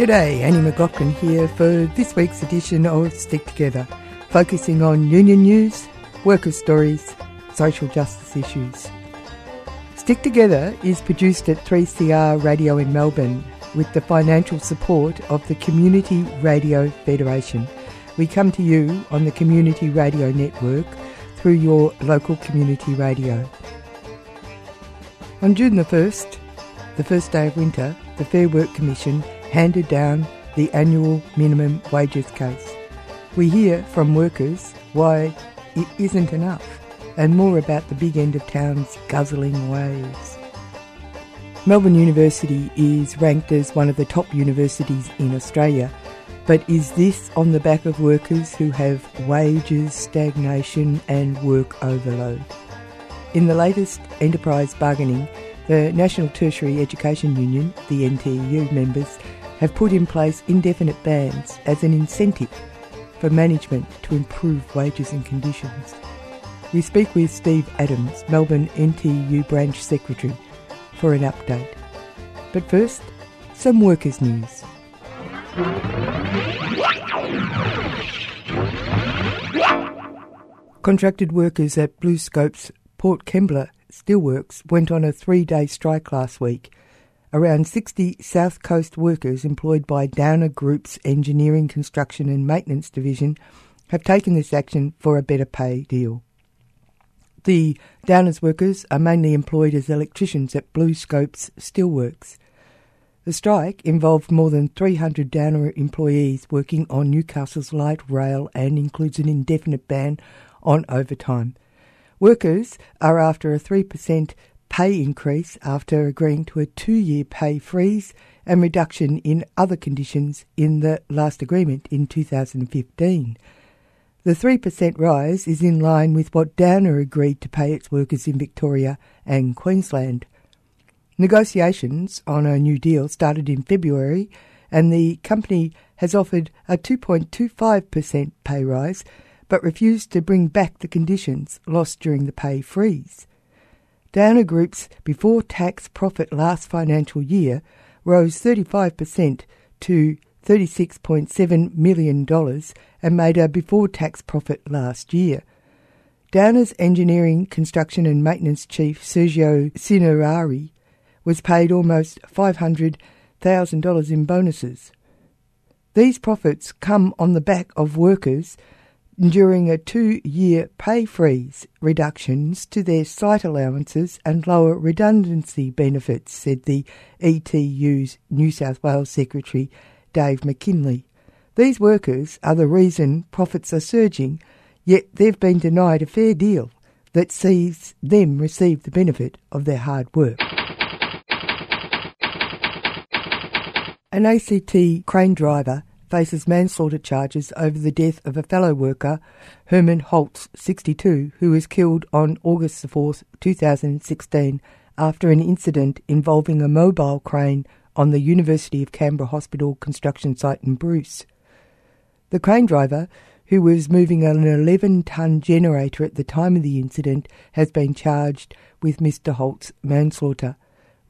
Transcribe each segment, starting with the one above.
G'day, Annie McLaughlin here for this week's edition of Stick Together, focusing on union news, worker stories, social justice issues. Stick Together is produced at 3CR Radio in Melbourne with the financial support of the Community Radio Federation. We come to you on the Community Radio Network through your local community radio. On June the 1st, the first day of winter, the Fair Work Commission handed down the annual minimum wages case. We hear from workers why it isn't enough and more about the big end of town's guzzling ways. Melbourne University is ranked as one of the top universities in Australia but is this on the back of workers who have wages, stagnation, and work overload? In the latest enterprise bargaining, the National Tertiary Education Union, the NTEU members, have put in place indefinite bans as an incentive for management to improve wages and conditions. We speak with Steve Adams, Melbourne NTEU Branch Secretary, for an update. But first, some workers' news. Contracted workers at BlueScope's Port Kembla Steelworks went on a three day strike last week. Around 60 South Coast workers employed by Downer Group's Engineering, Construction and Maintenance Division have taken this action for a better pay deal. The Downers workers are mainly employed as electricians at BlueScope's Steelworks. The strike involved more than 300 Downer employees working on Newcastle's light rail and includes an indefinite ban on overtime. Workers are after a 3% pay increase after agreeing to a two year pay freeze and reduction in other conditions in the last agreement in 2015. The 3% rise is in line with what Downer agreed to pay its workers in Victoria and Queensland. Negotiations on a new deal started in February, and the company has offered a 2.25% pay rise but refused to bring back the conditions lost during the pay freeze. Downer Group's before tax profit last financial year rose 35% to $36.7 million and made a before tax profit last year. Downer's engineering, construction and maintenance chief Sergio Cinerari was paid almost $500,000 in bonuses. These profits come on the back of workers during a two year pay freeze, reductions to their site allowances and lower redundancy benefits, said the ETU's New South Wales Secretary Dave McKinley. These workers are the reason profits are surging, yet they've been denied a fair deal that sees them receive the benefit of their hard work. An ACT crane driver faces manslaughter charges over the death of a fellow worker, Herman Holtz, 62, who was killed on August 4, 2016, after an incident involving a mobile crane on the University of Canberra Hospital construction site in Bruce. The crane driver, who was moving an 11 tonne generator at the time of the incident, has been charged with Mr. Holt's manslaughter.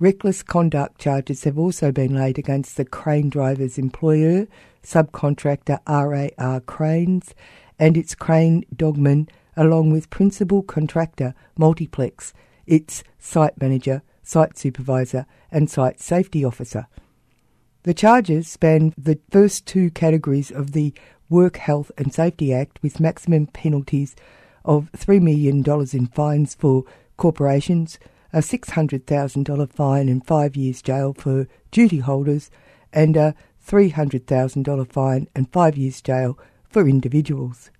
Reckless conduct charges have also been laid against the crane driver's employer, subcontractor RAR Cranes, and its crane dogman, along with principal contractor Multiplex, its site manager, site supervisor, and site safety officer. The charges span the first two categories of the Work Health and Safety Act with maximum penalties of $3 million in fines for corporations, a $600,000 fine and five years jail for duty holders, and a $300,000 fine and five years jail for individuals.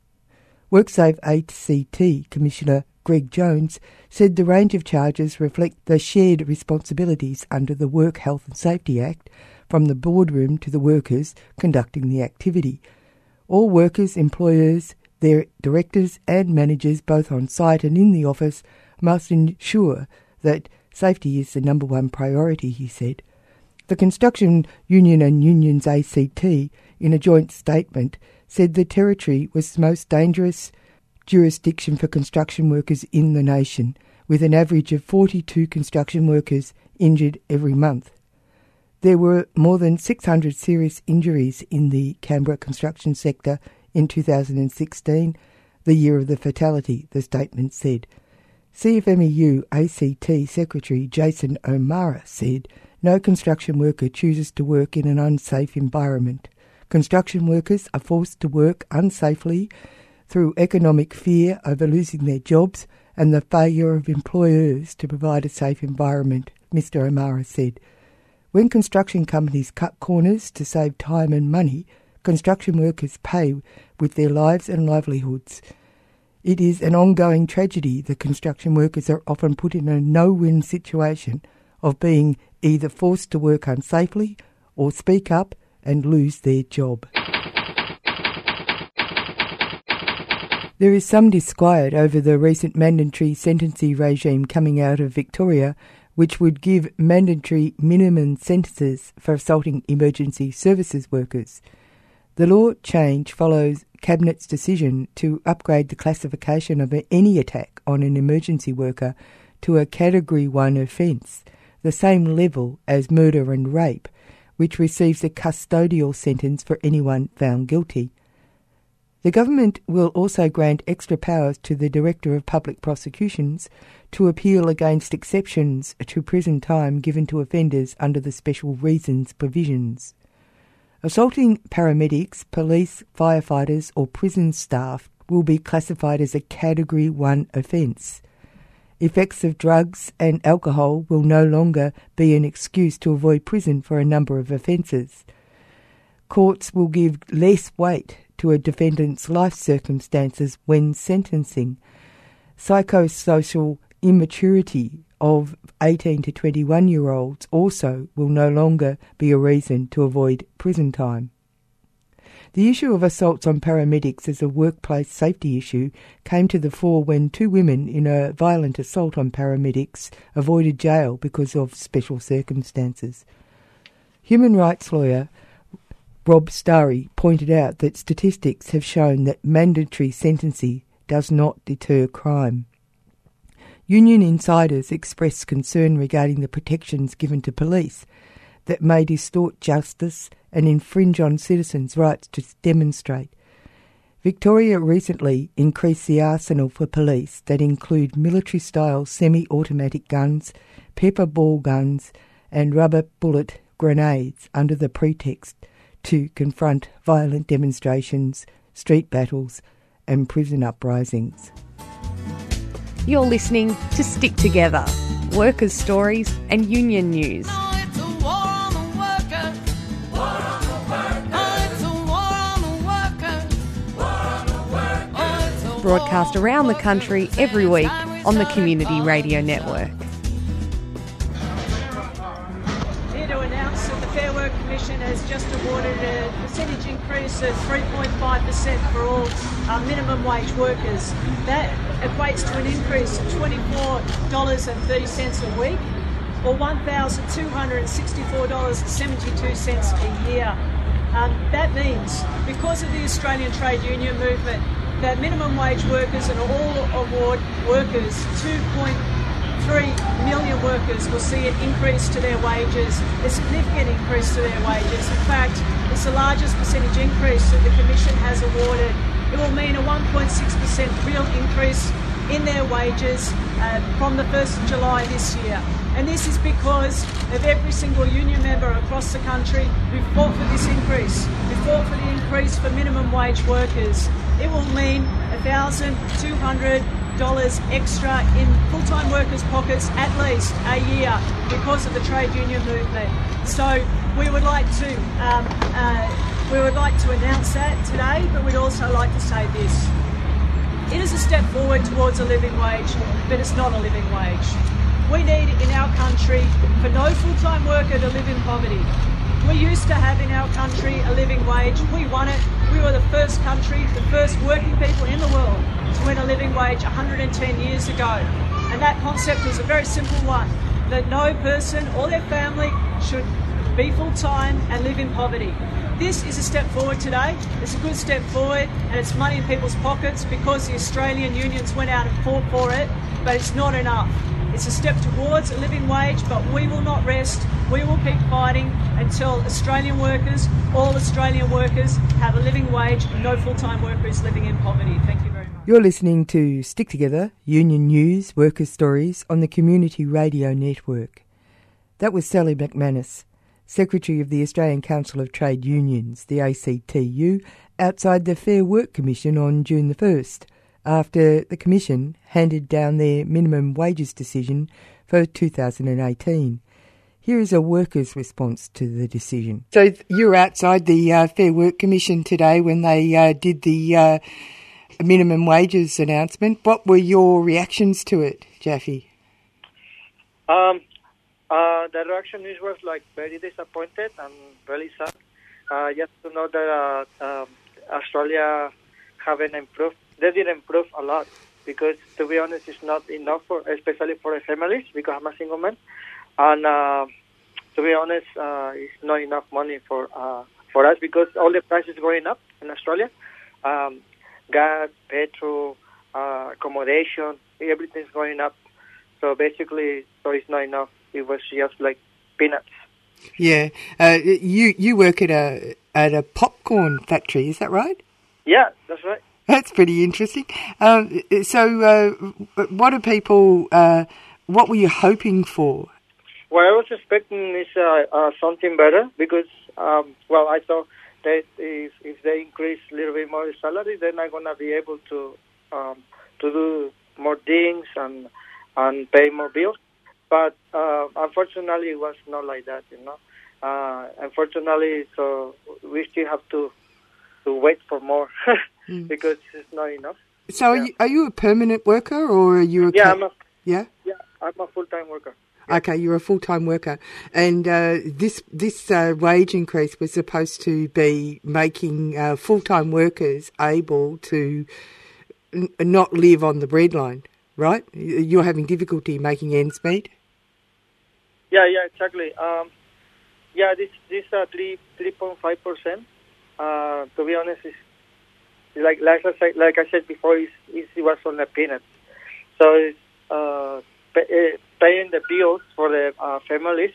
WorkSafe ACT Commissioner Greg Jones said the range of charges reflect the shared responsibilities under the Work Health and Safety Act from the boardroom to the workers conducting the activity. All workers, employers, their directors and managers, both on site and in the office, must ensure that safety is the number one priority, he said. The Construction Union and Unions ACT, in a joint statement, said the Territory was the most dangerous jurisdiction for construction workers in the nation, with an average of 42 construction workers injured every month. There were more than 600 serious injuries in the Canberra construction sector in 2016, the year of the fatality, the statement said. CFMEU ACT Secretary Jason O'Mara said no construction worker chooses to work in an unsafe environment. Construction workers are forced to work unsafely through economic fear over losing their jobs and the failure of employers to provide a safe environment, Mr. O'Mara said. When construction companies cut corners to save time and money, construction workers pay with their lives and livelihoods. It is an ongoing tragedy that construction workers are often put in a no win situation of being either forced to work unsafely or speak up and lose their job. There is some disquiet over the recent mandatory sentencing regime coming out of Victoria which would give mandatory minimum sentences for assaulting emergency services workers. The law change follows Cabinet's decision to upgrade the classification of any attack on an emergency worker to a Category 1 offence, the same level as murder and rape, which receives a custodial sentence for anyone found guilty. The government will also grant extra powers to the Director of Public Prosecutions to appeal against exceptions to prison time given to offenders under the special reasons provisions. Assaulting paramedics, police, firefighters, or prison staff will be classified as a Category 1 offence. Effects of drugs and alcohol will no longer be an excuse to avoid prison for a number of offences. Courts will give less weight to a defendant's life circumstances when sentencing. Psychosocial immaturity of 18 to 21 year olds also will no longer be a reason to avoid prison time. The issue of assaults on paramedics as a workplace safety issue came to the fore when two women in a violent assault on paramedics avoided jail because of special circumstances. Human rights lawyer Rob Stary pointed out that statistics have shown that mandatory sentencing does not deter crime. Union insiders expressed concern regarding the protections given to police that may distort justice and infringe on citizens' rights to demonstrate. Victoria recently increased the arsenal for police that include military style semi automatic guns, pepper ball guns, and rubber bullet grenades under the pretext to confront violent demonstrations, street battles, and prison uprisings. You're listening to Stick Together Workers' Stories and Union News. Broadcast around the country every week on the Community Radio Network. Here to announce that the Fairwork Commission has just awarded a percentage increase of 3.5% for all minimum wage workers. That equates to an increase of $24.30 a week or $1,264.72 a year. Um, that means because of the Australian trade union movement, that minimum wage workers and all award workers, 2.3 million workers will see an increase to their wages, a significant increase to their wages. In fact, it's the largest percentage increase that the Commission has awarded. It will mean a 1.6% real increase in their wages uh, from the 1st of July this year. And this is because of every single union member across the country who fought for this increase, who fought for the increase for minimum wage workers. It will mean 1,200 dollars extra in full-time workers' pockets at least a year because of the trade union movement. So we would like to um, uh, we would like to announce that today, but we'd also like to say this. It is a step forward towards a living wage, but it's not a living wage. We need in our country for no full-time worker to live in poverty. We used to have in our country a living wage. We won it. We were the first country, the first working people in the world to win a living wage 110 years ago. And that concept is a very simple one that no person or their family should be full time and live in poverty. This is a step forward today. It's a good step forward and it's money in people's pockets because the Australian unions went out and fought for it, but it's not enough. It's a step towards a living wage, but we will not rest. We will keep fighting until Australian workers, all Australian workers, have a living wage and no full time worker is living in poverty. Thank you very much. You're listening to Stick Together Union News Workers' Stories on the Community Radio Network. That was Sally McManus, Secretary of the Australian Council of Trade Unions, the ACTU, outside the Fair Work Commission on June the 1st after the Commission handed down their minimum wages decision for 2018. Here is a workers' response to the decision. So you were outside the uh, Fair Work Commission today when they uh, did the uh, minimum wages announcement. What were your reactions to it, Jaffe? Um, uh, the reaction is was like very disappointed and really sad. Uh, just to know that uh, um, Australia haven't improved they didn't improve a lot because, to be honest, it's not enough for, especially for families because I'm a single man, and uh, to be honest, uh, it's not enough money for uh, for us because all the prices going up in Australia, um, gas, petrol, uh, accommodation, everything's going up. So basically, so it's not enough. It was just like peanuts. Yeah, uh, you you work at a at a popcorn factory, is that right? Yeah, that's right. That's pretty interesting. Um, so, uh, what are people? Uh, what were you hoping for? What I was expecting is uh, uh, something better because, um, well, I thought that if, if they increase a little bit more salary, then I'm gonna be able to um, to do more things and and pay more bills. But uh, unfortunately, it was not like that. You know, uh, unfortunately, so we still have to to wait for more. mm. because it's not enough. So, yeah. are, you, are you a permanent worker or are you a yeah? I'm a, yeah, yeah. I'm a full time worker. Okay, you're a full time worker, and uh, this this uh, wage increase was supposed to be making uh, full time workers able to n- not live on the breadline, right? You're having difficulty making ends meet. Yeah, yeah, exactly. Um, yeah, this this uh, three three point five percent. Uh, to be honest, is like like I said, like I said before, it's, it's, it was on the peanuts. So uh, pay, uh, paying the bills for the uh, families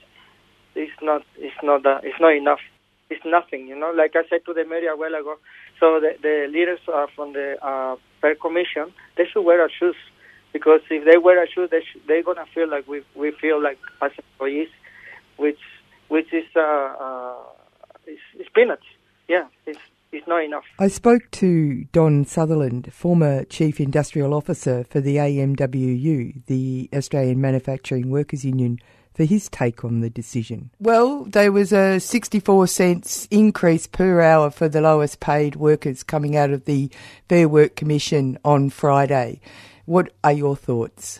is not it's not uh, it's not enough. It's nothing, you know. Like I said to the media a while ago. So the, the leaders uh, from the uh, Fair Commission they should wear a shoes because if they wear a shoe, they sh- they're gonna feel like we we feel like as employees, which which is uh, uh, it's, it's peanuts. Yeah, it's is not enough. I spoke to Don Sutherland, former Chief Industrial Officer for the AMWU, the Australian Manufacturing Workers Union, for his take on the decision. Well, there was a 64 cents increase per hour for the lowest paid workers coming out of the Fair Work Commission on Friday. What are your thoughts?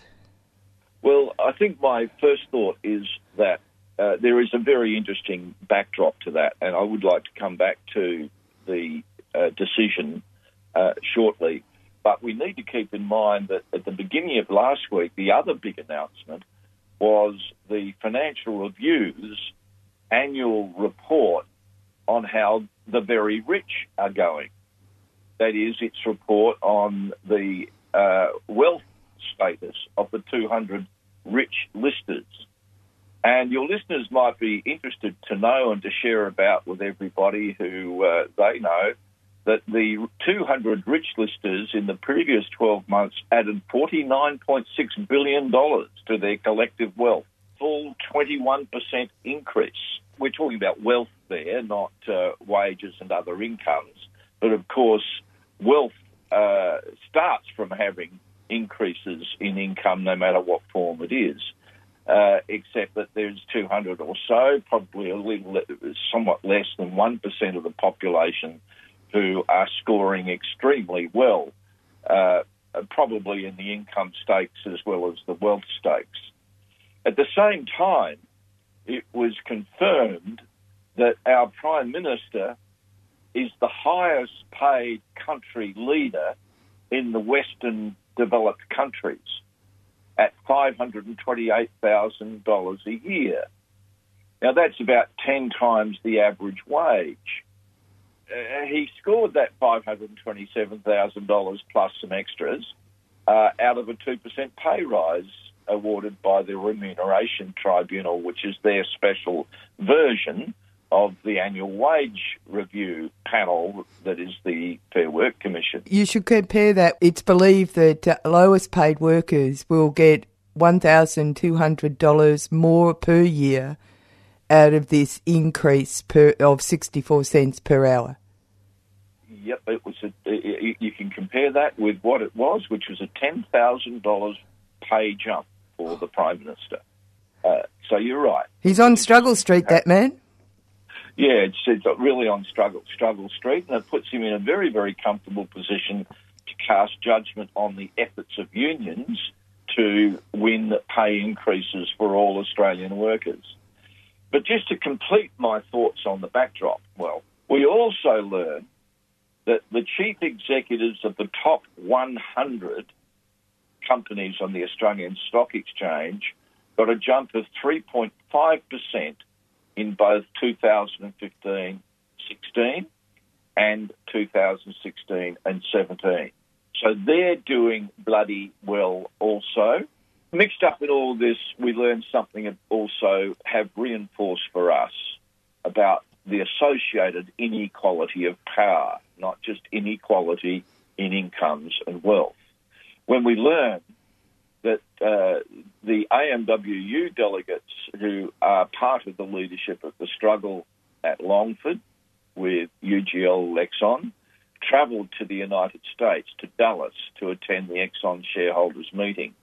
Well, I think my first thought is that uh, there is a very interesting backdrop to that, and I would like to come back to the uh, decision uh, shortly. But we need to keep in mind that at the beginning of last week, the other big announcement was the Financial Review's annual report on how the very rich are going. That is, its report on the uh, wealth status of the 200 rich listers. And your listeners might be interested to know and to share about with everybody who uh, they know that the 200 rich listers in the previous 12 months added $49.6 billion to their collective wealth, full 21% increase. We're talking about wealth there, not uh, wages and other incomes. But of course, wealth uh, starts from having increases in income no matter what form it is uh, except that there's 200 or so, probably a little, somewhat less than 1% of the population who are scoring extremely well, uh, probably in the income stakes as well as the wealth stakes. At the same time, it was confirmed that our Prime Minister is the highest paid country leader in the Western developed countries at $528,000 a year. Now, that's about 10 times the average wage. Uh, he scored that $527,000 plus some extras uh, out of a 2% pay rise awarded by the Remuneration Tribunal, which is their special version of the annual wage review panel that is the Fair Work Commission. You should compare that. It's believed that uh, lowest paid workers will get $1,200 more per year out of this increase per, of 64 cents per hour. Yep, it was. A, you can compare that with what it was, which was a ten thousand dollars pay jump for the prime minister. Uh, so you're right. He's on struggle street, that man. Yeah, it's, it's really on struggle struggle street, and it puts him in a very very comfortable position to cast judgment on the efforts of unions to win pay increases for all Australian workers. But just to complete my thoughts on the backdrop, well, we also learn that the chief executives of the top 100 companies on the Australian Stock Exchange got a jump of 3.5% in both 2015 16 and 2016 and 17. So they're doing bloody well also. Mixed up in all this, we learned something also have reinforced for us about the associated inequality of power, not just inequality in incomes and wealth. When we learn that uh, the AMWU delegates who are part of the leadership of the struggle at Longford with UGL Exxon travelled to the United States, to Dallas, to attend the Exxon shareholders meeting,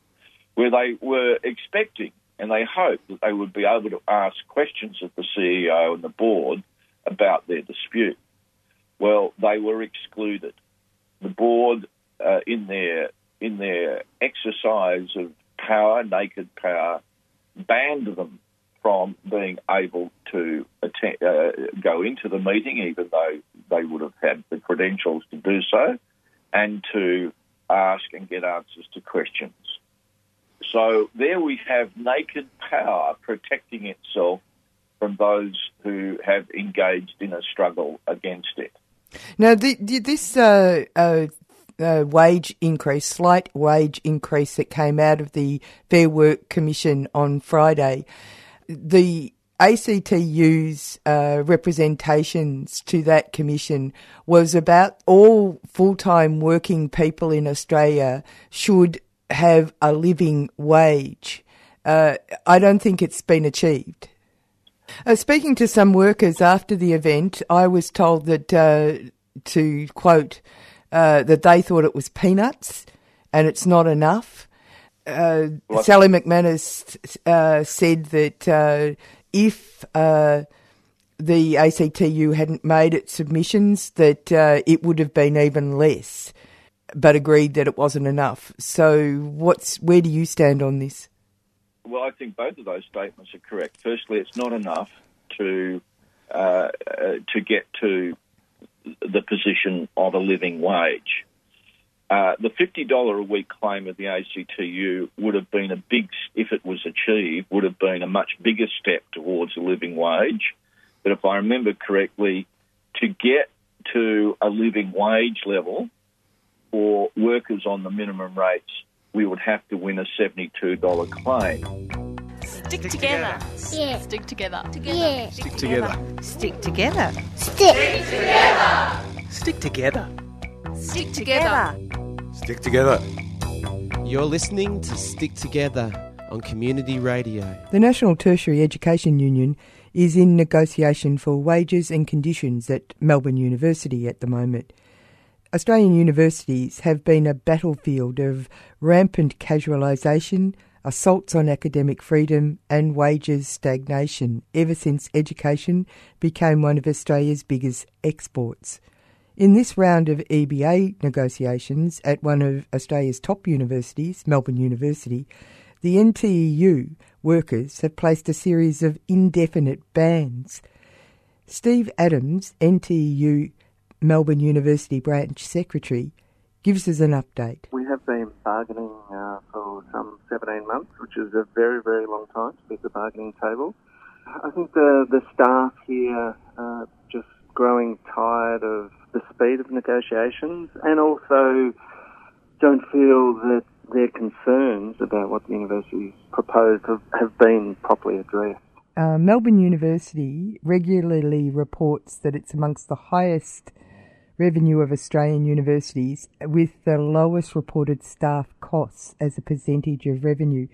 where they were expecting and they hoped that they would be able to ask questions of the CEO and the board about their dispute. Well, they were excluded. The board, uh, in their in their exercise of power, naked power, banned them from being able to attend, uh, go into the meeting, even though they would have had the credentials to do so, and to ask and get answers to questions. So there we have naked power protecting itself from those who have engaged in a struggle against it. Now, the, this uh, uh, uh, wage increase, slight wage increase that came out of the Fair Work Commission on Friday, the ACTU's uh, representations to that commission was about all full time working people in Australia should have a living wage. Uh, I don't think it's been achieved. Uh, speaking to some workers after the event, I was told that, uh, to quote, uh, that they thought it was peanuts and it's not enough. Uh, Sally McManus uh, said that uh, if uh, the ACTU hadn't made its submissions, that it would have been even less, but agreed that it wasn't enough. So, what's where do you stand on this? Well, I think both of those statements are correct. Firstly, it's not enough to uh, uh, to get to the position of a living wage. Uh, the $50 a week claim of the ACTU would have been a big, if it was achieved, would have been a much bigger step towards a living wage. But if I remember correctly, to get to a living wage level for workers on the minimum rates, we would have to win a $72 claim. Stick together. Yeah. Stick together. Yeah. Stick together. Stick together. Stick. Together. Stick together. Stick together. Stick together. You're listening to Stick Together on Community Radio. The National Tertiary Education Union is in negotiation for wages and conditions at Melbourne University at the moment. Australian universities have been a battlefield of rampant casualisation, assaults on academic freedom, and wages stagnation ever since education became one of Australia's biggest exports. In this round of EBA negotiations at one of Australia's top universities, Melbourne University, the NTEU workers have placed a series of indefinite bans. Steve Adams, NTEU Melbourne University branch secretary, gives us an update. We have been bargaining uh, for some 17 months, which is a very, very long time to be at the bargaining table. I think the, the staff here are just growing tired of the speed of negotiations and also don't feel that their concerns about what the university's proposed have, have been properly addressed. Uh, Melbourne University regularly reports that it's amongst the highest revenue of Australian universities with the lowest reported staff costs as a percentage of revenue.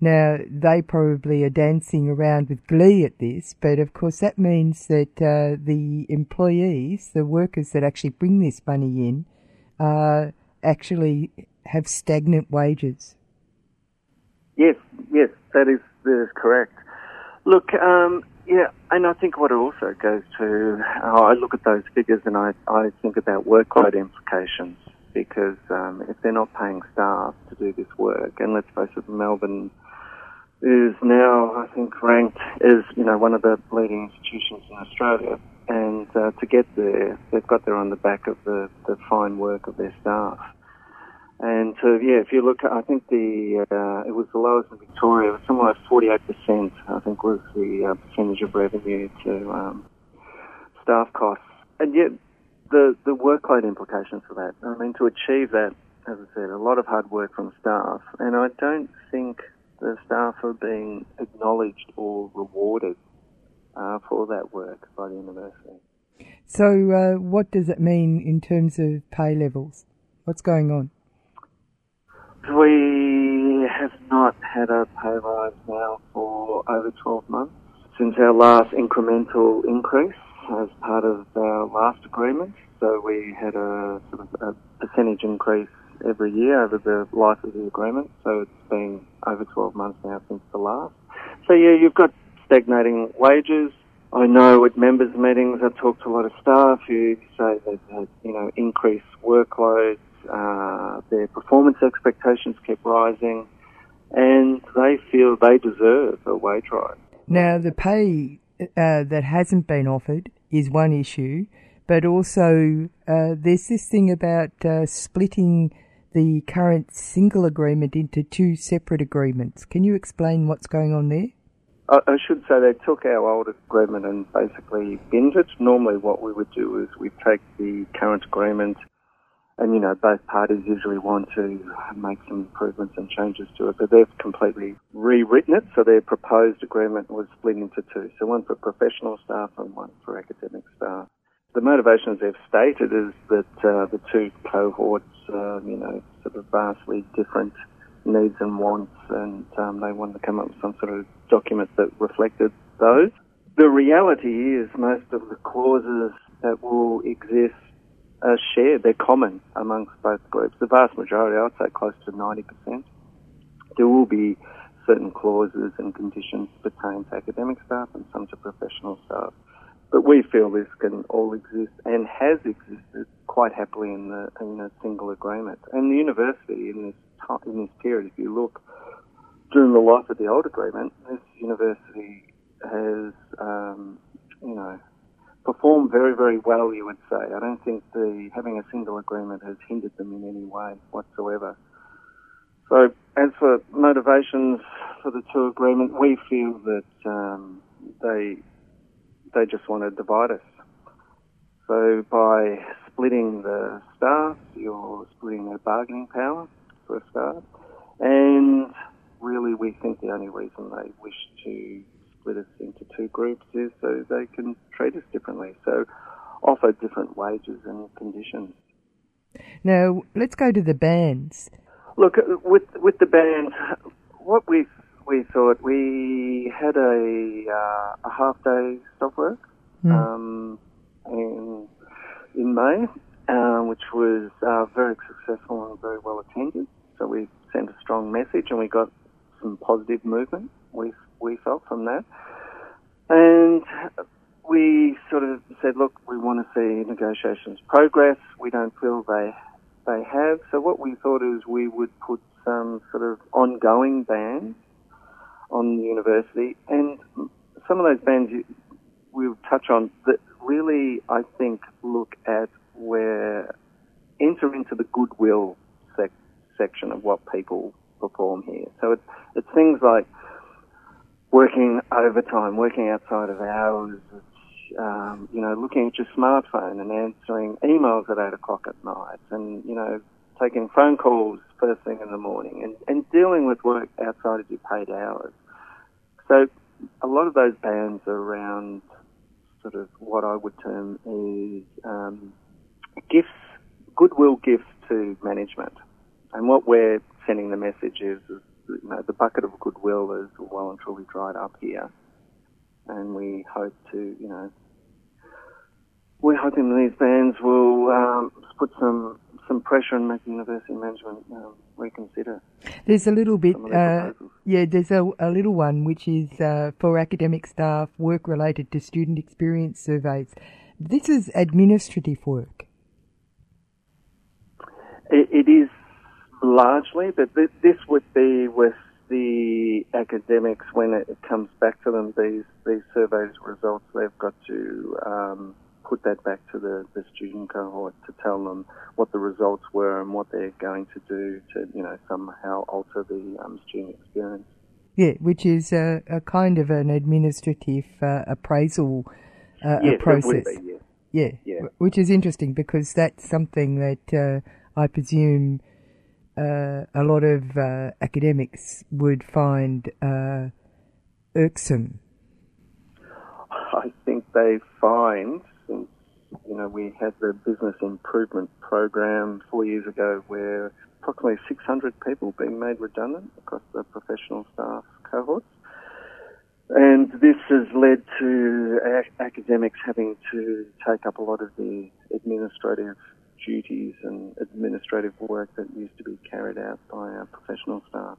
Now, they probably are dancing around with glee at this, but of course that means that uh, the employees, the workers that actually bring this money in, uh, actually have stagnant wages. Yes, yes, that is, that is correct. Look, um, yeah, and I think what it also goes to, uh, I look at those figures and I, I think about workload implications because um, if they're not paying staff to do this work, and let's face it, Melbourne is now, I think, ranked as you know one of the leading institutions in Australia, and uh, to get there, they've got there on the back of the, the fine work of their staff. And so, yeah, if you look, I think the uh, it was the lowest in Victoria. It was somewhere like 48%. I think was the uh, percentage of revenue to um, staff costs. And yet, the the workload implications for that. I mean, to achieve that, as I said, a lot of hard work from staff, and I don't think the staff are being acknowledged or rewarded uh, for that work by the university. So, uh, what does it mean in terms of pay levels? What's going on? We have not had a pay rise now for over 12 months since our last incremental increase as part of our last agreement. So we had a sort of a percentage increase every year over the life of the agreement. So it's been over 12 months now since the last. So yeah, you've got stagnating wages. I know at members' meetings I've talked to a lot of staff who say they've had, you know, increased workloads, uh, their performance expectations keep rising, and they feel they deserve a wage rise. Now, the pay uh, that hasn't been offered is one issue, but also uh, there's this thing about uh, splitting the current single agreement into two separate agreements. Can you explain what's going on there? I should say they took our old agreement and basically binned it. Normally, what we would do is we take the current agreement, and you know both parties usually want to make some improvements and changes to it, but they've completely rewritten it. So their proposed agreement was split into two, so one for professional staff and one for academic staff. The motivations they've stated is that uh, the two cohorts, uh, you know, sort of vastly different needs and wants, and um, they wanted to come up with some sort of document that reflected those. The reality is most of the clauses that will exist are shared. They're common amongst both groups. The vast majority, I'd say close to 90%. There will be certain clauses and conditions pertain to academic staff and some to professional staff. But we feel this can all exist and has existed quite happily in, the, in a single agreement. And the university in this in this period, if you look during the life of the old agreement, this university has um, you know performed very very well. You would say. I don't think the having a single agreement has hindered them in any way whatsoever. So as for motivations for the two agreement, we feel that um, they they just want to divide us. So by splitting the staff, you're splitting their bargaining power for a start. And really, we think the only reason they wish to split us into two groups is so they can treat us differently. So offer different wages and conditions. Now, let's go to the bands. Look, with with the band, what we we thought we had a uh, a half day stop work mm. um, in in May, uh, which was uh, very successful and very well attended. So we sent a strong message, and we got some positive movement. We felt from that, and we sort of said, look, we want to see negotiations progress. We don't feel they they have. So what we thought is we would put some sort of ongoing bans on the university, and some of those bans we'll touch on that really, I think, look at where enter into the goodwill sec- section of what people perform here. So it's it's things like working overtime, working outside of hours, um, you know, looking at your smartphone and answering emails at eight o'clock at night, and you know, taking phone calls first thing in the morning and, and dealing with work outside of your paid hours. So a lot of those bans are around sort of what I would term is um, gifts, goodwill gifts to management. And what we're sending the message is, is you know, the bucket of goodwill is well and truly dried up here. And we hope to, you know, we're hoping these bans will um, put some some pressure and make university management um, reconsider. There's a little bit, uh, yeah, there's a, a, little one which is uh, for academic staff, work related to student experience surveys. This is administrative work. it, it is largely, but th- this would be with the academics when it comes back to them. These these surveys results, they've got to um, put that back to the, the student cohort to tell them what the results were and what they're going to do to, you know, somehow alter the um, student experience. Yeah, which is a, a kind of an administrative uh, appraisal uh, yes, process. Be, yeah. yeah. yeah, which is interesting because that's something that uh, I presume uh, a lot of uh, academics would find uh, irksome. I think they find you know, we had the business improvement program four years ago where approximately 600 people being made redundant across the professional staff cohorts. And this has led to a- academics having to take up a lot of the administrative duties and administrative work that used to be carried out by our professional staff.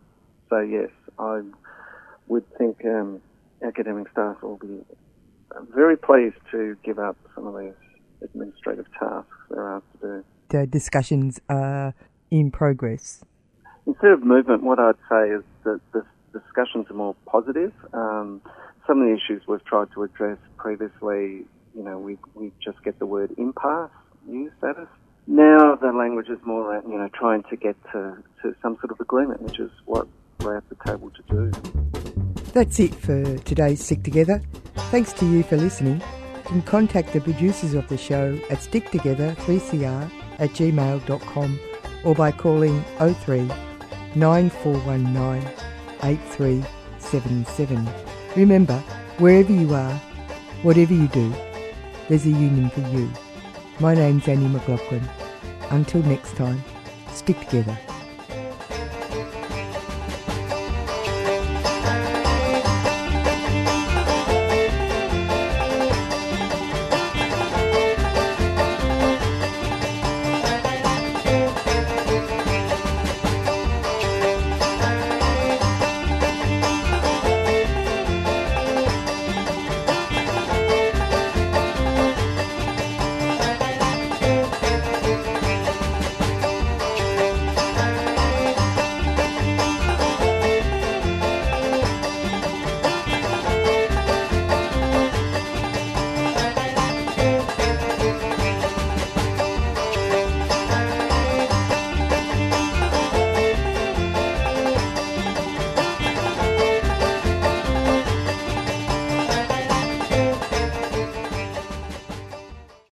So yes, I would think um, academic staff will be very pleased to give up some of these administrative tasks they're asked to do. The discussions are in progress. Instead of movement, what I'd say is that the discussions are more positive. Um, some of the issues we've tried to address previously, you know, we, we just get the word impasse used at us. Now the language is more around, you know, trying to get to, to some sort of agreement, which is what we're at the table to do. That's it for today's Stick Together. Thanks to you for listening You can contact the producers of the show at sticktogether3cr at gmail.com or by calling 03 9419 8377. Remember, wherever you are, whatever you do, there's a union for you. My name's Annie McLaughlin. Until next time, stick together.